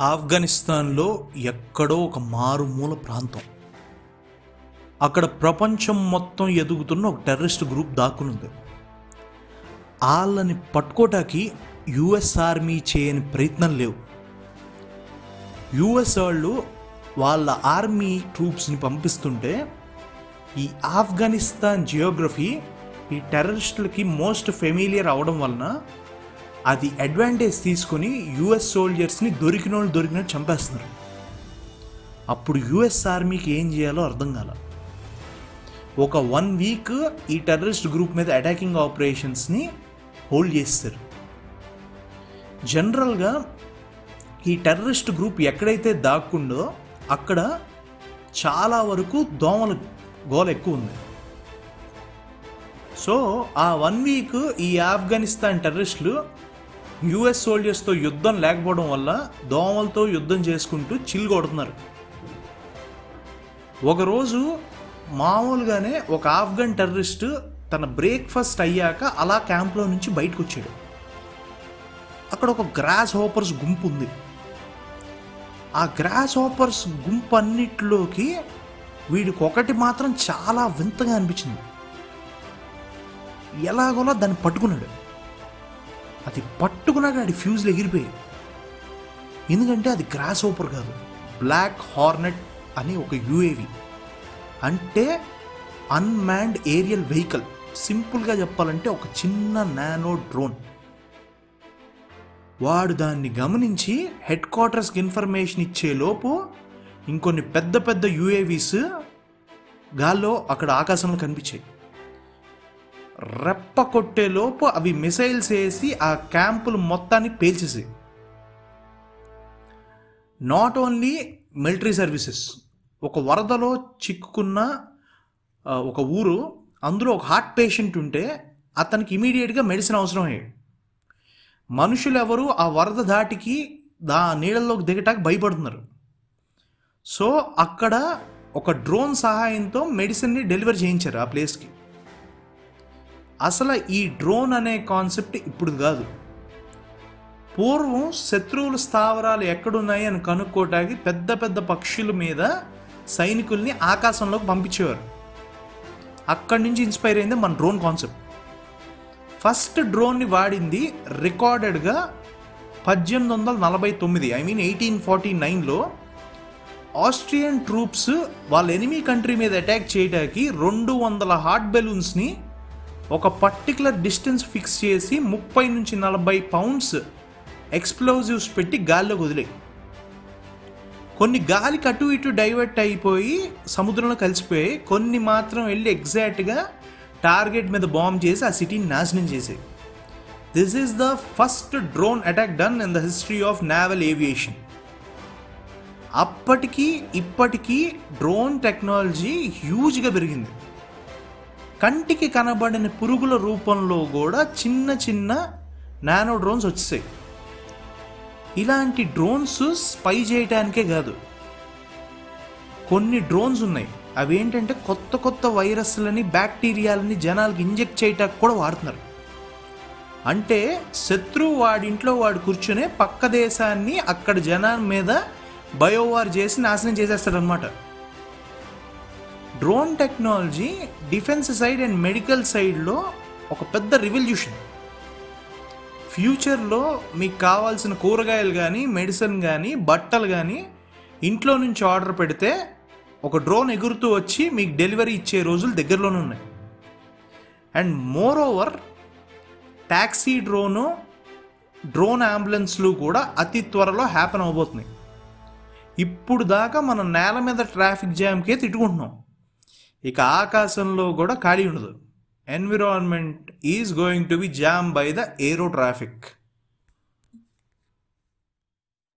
ఆఫ్ఘనిస్తాన్లో ఎక్కడో ఒక మారుమూల ప్రాంతం. అక్కడ ప్రపంచం మొత్తం ఎదుగుతున్న ఒక టెర్రరిస్ట్ గ్రూప్ దాక్కునుంది. వాళ్ళని పట్టుకోటానికి యుఎస్ ఆర్మీ చేయని ప్రయత్నం లేవు. యుఎస్ వాళ్ళు వాళ్ళ ఆర్మీ ట్రూప్స్ని పంపిస్తుంటే ఈ ఆఫ్ఘనిస్తాన్ జియోగ్రఫీ ఈ టెర్రరిస్టులకి మోస్ట్ ఫెమిలియర్ అవడం వలన అది అడ్వాంటేజ్ తీసుకొని యుఎస్ సోల్జర్స్ని దొరికిన వాళ్ళు దొరికినట్టు చంపేస్తున్నారు. అప్పుడు యుఎస్ ఆర్మీకి ఏం చేయాలో అర్థం కాల. ఒక వన్ వీక్ ఈ టెర్రరిస్ట్ గ్రూప్ మీద అటాకింగ్ ఆపరేషన్స్ని హోల్డ్ చేస్తారు. జనరల్గా ఈ టెర్రరిస్ట్ గ్రూప్ ఎక్కడైతే దాక్కుందో అక్కడ చాలా వరకు దోమలు గోల ఎక్కువ ఉంది. సో ఆ వన్ వీక్ ఈ ఆఫ్ఘనిస్తాన్ టెర్రరిస్టులు యుఎస్ సోల్జర్స్తో యుద్ధం లేకపోవడం వల్ల దోమలతో యుద్ధం చేసుకుంటూ చిల్ కొడుతున్నారు. ఒకరోజు మామూలుగానే ఒక ఆఫ్ఘన్ టెర్రరిస్ట్ తన బ్రేక్ఫాస్ట్ అయ్యాక అలా క్యాంప్లో నుంచి బయటకు వచ్చాడు అక్కడ ఒక గ్రాస్ హోపర్స్ గుంపు ఉంది. ఆ గ్రాస్ హోపర్స్ గుంపు అన్నిటిలోకి వీడికి ఒకటి మాత్రం చాలా వింతగా అనిపించింది. ఎలాగోలా దాన్ని పట్టుకున్నాడు. అది పట్టుకున్నాక అది ఫ్యూజ్లు ఎగిరిపోయాయి ఎందుకంటే అది గ్రాస్ ఓపర్ కాదు బ్లాక్ హార్నెట్ అని ఒక యుఏవి అంటే అన్మ్యాన్డ్ ఏరియల్ వెహికల్ సింపుల్గా చెప్పాలంటే ఒక చిన్న నానో డ్రోన్ వాడు దాన్ని గమనించి హెడ్ క్వార్టర్స్కి ఇన్ఫర్మేషన్ ఇచ్చే లోపు ఇంకొన్ని పెద్ద పెద్ద యుఏవీస్ గాల్లో అక్కడ ఆకాశంలో కనిపించాయి. రెప్ప కొట్టేలోపు అవి మిసైల్స్ వేసి ఆ క్యాంపులు మొత్తాన్ని పేల్చేసాయి నాట్ ఓన్లీ మిలిటరీ సర్వీసెస్ ఒక వరదలో చిక్కుకున్న ఒక ఊరు అందులో ఒక హార్ట్ పేషెంట్ ఉంటే అతనికి ఇమీడియట్గా మెడిసిన్ అవసరం అయ్యాయి మనుషులు ఎవరు ఆ వరద దాటికి దా నీళ్ళల్లోకి దిగటానికి భయపడుతున్నారు. సో అక్కడ ఒక డ్రోన్ సహాయంతో మెడిసిన్ని డెలివరీ చేయించారు ఆ ప్లేస్కి అసలు ఈ డ్రోన్ అనే కాన్సెప్ట్ ఇప్పుడు కాదు. పూర్వం శత్రువుల స్థావరాలు ఎక్కడున్నాయి అని కనుక్కోటానికి పెద్ద పెద్ద పక్షుల మీద సైనికుల్ని ఆకాశంలోకి పంపించేవారు. అక్కడి నుంచి ఇన్స్పైర్ అయింది మన డ్రోన్ కాన్సెప్ట్. ఫస్ట్ డ్రోన్ని వాడింది రికార్డెడ్గా పద్దెనిమిది వందల నలభై తొమ్మిది ఐ మీన్ ఎయిటీన్ ఫార్టీ నైన్లో ఆస్ట్రియన్ ట్రూప్స్ వాళ్ళ ఎనిమీ కంట్రీ మీద అటాక్ చేయడానికి రెండు వందల హాట్ బెలూన్స్ని ఒక పర్టికులర్ డిస్టెన్స్ ఫిక్స్ చేసి ముప్పై నుంచి నలభై పౌండ్స్ ఎక్స్ప్లోజివ్స్ పెట్టి గాల్లో వదిలేయి కొన్ని గాలికి అటు ఇటు డైవర్ట్ అయిపోయి సముద్రంలో కలిసిపోయి కొన్ని మాత్రం వెళ్ళి ఎగ్జాక్ట్గా టార్గెట్ మీద బాంబ్ చేసి ఆ సిటీని నాశనం చేసాయి this is the first drone attack done in the history of naval aviation అప్పటికి ఇప్పటికీ డ్రోన్ టెక్నాలజీ హ్యూజ్గా పెరిగింది. కంటికి కనబడిన పురుగుల రూపంలో కూడా చిన్న చిన్న నానో డ్రోన్స్ వచ్చేసాయి. ఇలాంటి డ్రోన్స్ స్పై చేయటానికే కాదు. కొన్ని డ్రోన్స్ ఉన్నాయి. అవి ఏంటంటే కొత్త కొత్త వైరస్లని బ్యాక్టీరియాలని జనాలకి ఇంజెక్ట్ చేయటానికి కూడా వాడుతున్నారు. అంటే శత్రువు వాడింట్లో వాడు కూర్చునే పక్క దేశాన్ని అక్కడ జనాల మీద బయోవార్ చేసి నాశనం చేసేస్తాడనమాట drone technology defence side and medical సైడ్లో ఒక పెద్ద రివల్యూషన్. ఫ్యూచర్లో మీకు కావాల్సిన కూరగాయలు కానీ మెడిసిన్ కానీ బట్టలు కానీ ఇంట్లో నుంచి ఆర్డర్ పెడితే ఒక డ్రోన్ ఎగురుతూ వచ్చి మీకు డెలివరీ ఇచ్చే రోజులు దగ్గరలోనే ఉన్నాయి. And moreover taxi drone drone అంబులెన్స్లు కూడా అతి త్వరలో హ్యాపెన్ అవబోతున్నాయి ఇప్పుడు దాకా మనం నేల మీద ట్రాఫిక్ జామ్కే తిట్టుకుంటున్నాం. ఇక ఆకాశంలో కూడా ఖాళీ ఉండదు. Environment is going to be jam by the aero traffic